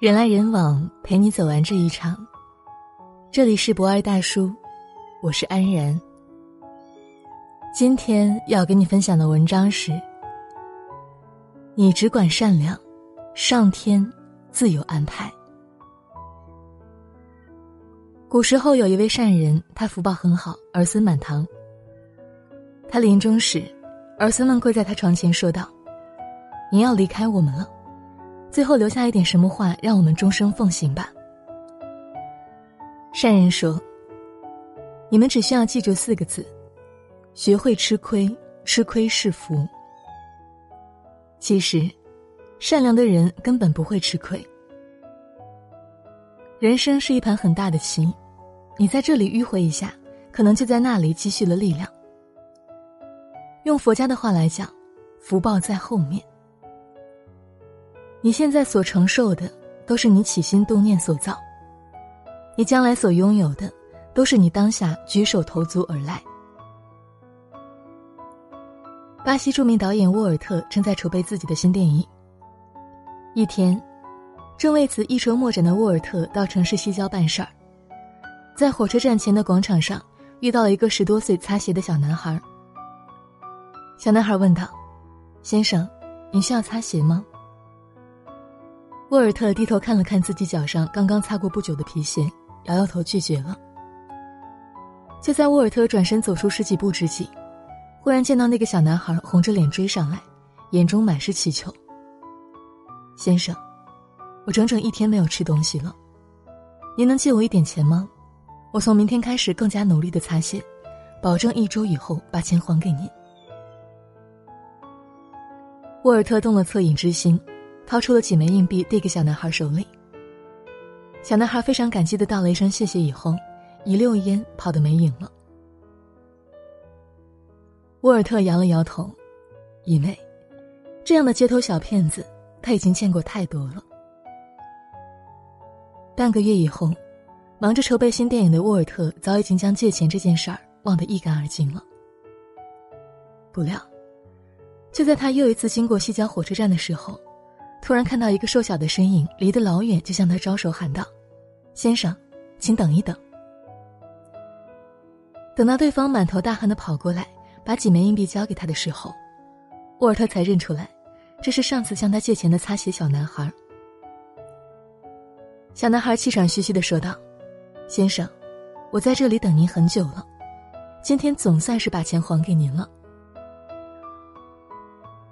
人来人往，陪你走完这一场。这里是博二大叔，我是安然。今天要给你分享的文章是：你只管善良，上天自有安排。古时候有一位善人，他福报很好，儿孙满堂。他临终时，儿孙们跪在他床前说道：“您要离开我们了。”最后留下一点什么话，让我们终生奉行吧。善人说：“你们只需要记住四个字，学会吃亏，吃亏是福。”其实，善良的人根本不会吃亏。人生是一盘很大的棋，你在这里迂回一下，可能就在那里积蓄了力量。用佛家的话来讲，福报在后面。你现在所承受的，都是你起心动念所造；你将来所拥有的，都是你当下举手投足而来。巴西著名导演沃尔特正在筹备自己的新电影。一天，正为此一筹莫展的沃尔特到城市西郊办事儿，在火车站前的广场上遇到了一个十多岁擦鞋的小男孩。小男孩问道：“先生，你需要擦鞋吗？”沃尔特低头看了看自己脚上刚刚擦过不久的皮鞋，摇摇头拒绝了。就在沃尔特转身走出十几步之际，忽然见到那个小男孩红着脸追上来，眼中满是乞求。先生，我整整一天没有吃东西了，您能借我一点钱吗？我从明天开始更加努力的擦鞋，保证一周以后把钱还给您。沃尔特动了恻隐之心。掏出了几枚硬币，递给小男孩手里。小男孩非常感激的道了一声谢谢，以后一溜烟跑得没影了。沃尔特摇了摇头，因为这样的街头小骗子他已经见过太多了。半个月以后，忙着筹备新电影的沃尔特早已经将借钱这件事儿忘得一干二净了。不料，就在他又一次经过西郊火车站的时候。突然看到一个瘦小的身影，离得老远就向他招手喊道：“先生，请等一等。”等到对方满头大汗的跑过来，把几枚硬币交给他的时候，沃尔特才认出来，这是上次向他借钱的擦鞋小男孩。小男孩气喘吁吁的说道：“先生，我在这里等您很久了，今天总算是把钱还给您了。”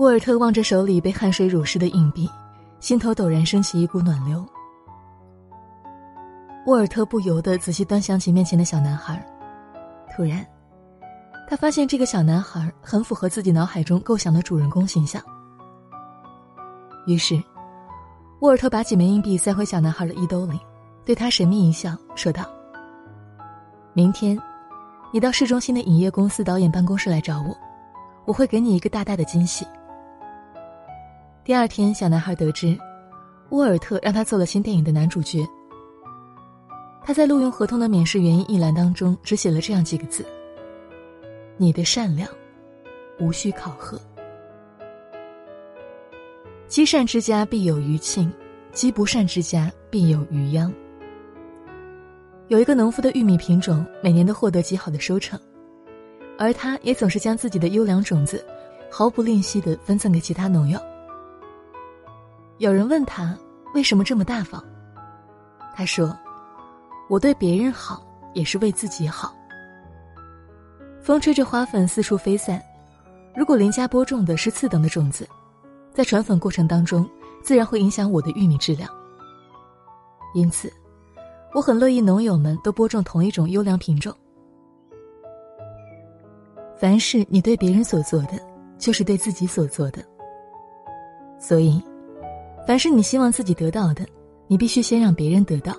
沃尔特望着手里被汗水濡湿的硬币，心头陡然升起一股暖流。沃尔特不由得仔细端详起面前的小男孩，突然，他发现这个小男孩很符合自己脑海中构想的主人公形象。于是，沃尔特把几枚硬币塞回小男孩的衣兜里，对他神秘一笑，说道：“明天，你到市中心的影业公司导演办公室来找我，我会给你一个大大的惊喜。”第二天，小男孩得知，沃尔特让他做了新电影的男主角。他在录用合同的免试原因一栏当中只写了这样几个字：“你的善良，无需考核。积善之家必有余庆，积不善之家必有余殃。”有一个农夫的玉米品种每年都获得极好的收成，而他也总是将自己的优良种子毫不吝惜的分赠给其他农友。有人问他为什么这么大方，他说：“我对别人好也是为自己好。”风吹着花粉四处飞散，如果邻家播种的是次等的种子，在传粉过程当中，自然会影响我的玉米质量。因此，我很乐意农友们都播种同一种优良品种。凡是你对别人所做的，就是对自己所做的。所以。凡是你希望自己得到的，你必须先让别人得到。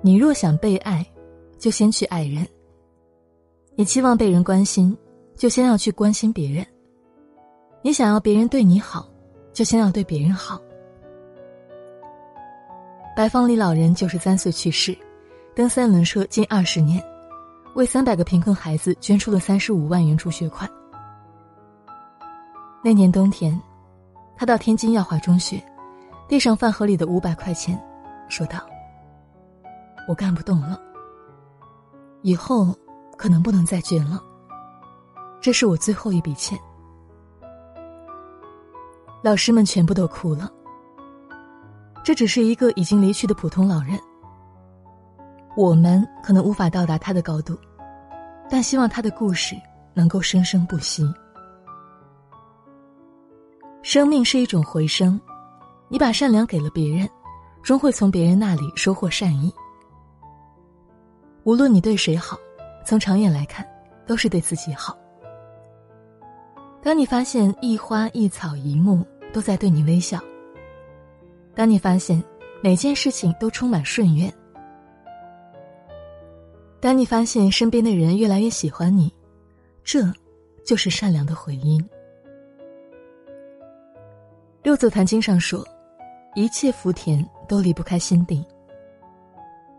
你若想被爱，就先去爱人。你期望被人关心，就先要去关心别人。你想要别人对你好，就先要对别人好。白方里老人九十三岁去世，蹬三轮车近二十年，为三百个贫困孩子捐出了三十五万元助学款。那年冬天。他到天津耀华中学，递上饭盒里的五百块钱，说道：“我干不动了，以后可能不能再捐了。这是我最后一笔钱。”老师们全部都哭了。这只是一个已经离去的普通老人，我们可能无法到达他的高度，但希望他的故事能够生生不息。生命是一种回声，你把善良给了别人，终会从别人那里收获善意。无论你对谁好，从长远来看，都是对自己好。当你发现一花一草一木都在对你微笑。当你发现每件事情都充满顺愿，当你发现身边的人越来越喜欢你，这就是善良的回音。六祖坛经上说：“一切福田都离不开心地。”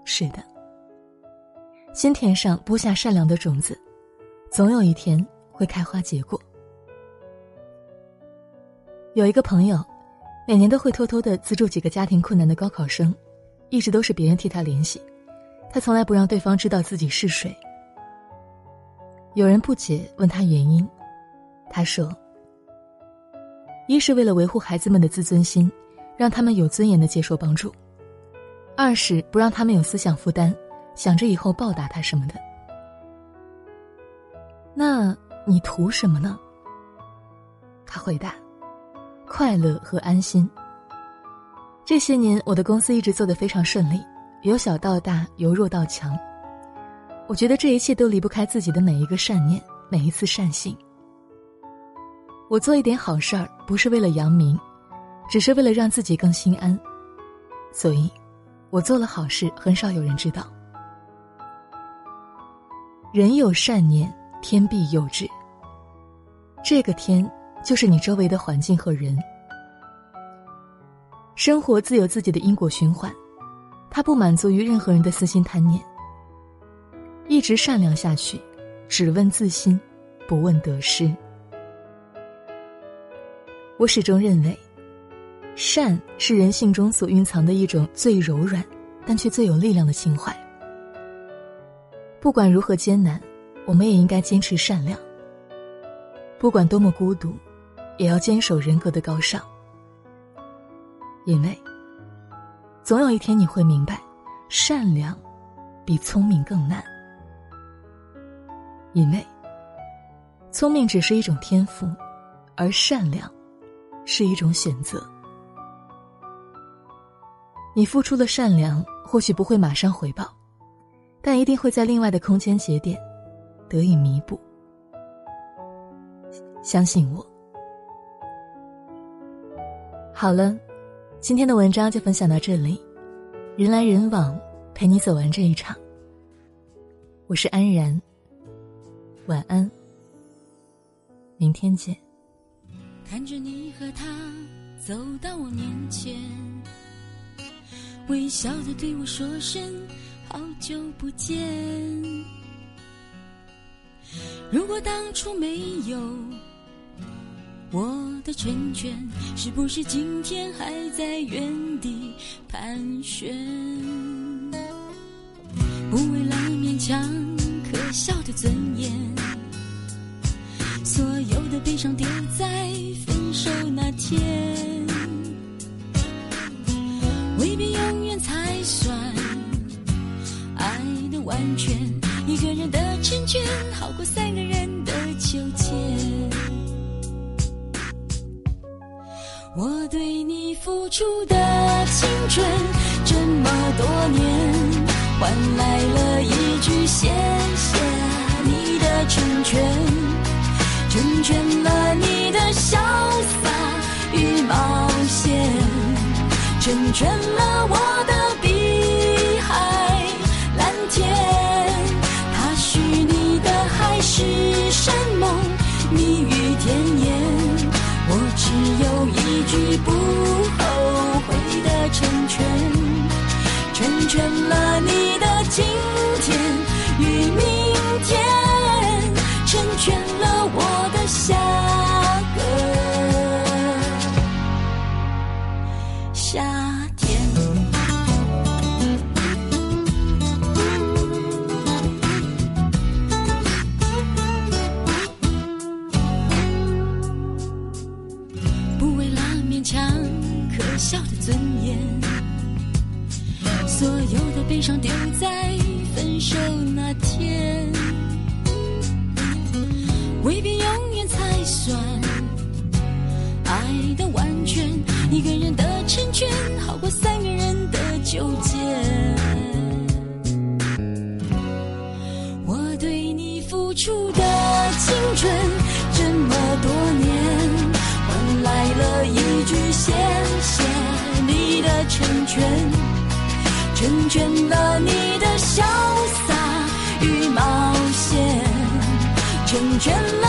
是的，心田上播下善良的种子，总有一天会开花结果。有一个朋友。每年都会偷偷的资助几个家庭困难的高考生，一直都是别人替他联系，他从来不让对方知道自己是谁。有人不解问他原因，他说：“一是为了维护孩子们的自尊心，让他们有尊严的接受帮助；二是不让他们有思想负担，想着以后报答他什么的。”那你图什么呢？他回答。快乐和安心。这些年，我的公司一直做得非常顺利，由小到大，由弱到强。我觉得这一切都离不开自己的每一个善念，每一次善行。我做一点好事儿，不是为了扬名，只是为了让自己更心安。所以，我做了好事，很少有人知道。人有善念，天必佑之。这个天。就是你周围的环境和人，生活自有自己的因果循环，它不满足于任何人的私心贪念。一直善良下去，只问自心，不问得失。我始终认为，善是人性中所蕴藏的一种最柔软，但却最有力量的情怀。不管如何艰难，我们也应该坚持善良。不管多么孤独。也要坚守人格的高尚，因为总有一天你会明白，善良比聪明更难。因为聪明只是一种天赋，而善良是一种选择。你付出的善良，或许不会马上回报，但一定会在另外的空间节点得以弥补。相信我。好了，今天的文章就分享到这里。人来人往，陪你走完这一场。我是安然，晚安，明天见。看着你和他走到我面前，微笑的对我说声好久不见。如果当初没有。我的成全，是不是今天还在原地盘旋？不为了勉强可笑的尊为你付出的青春这么多年，换来了一句谢谢你的成全，成全了你的潇洒与冒险，成全了我的一个人的成全，好过三个人的纠结。我对你付出的青春，这么多年，换来了一句谢谢你的成全，成全了你的潇洒与冒险，成全了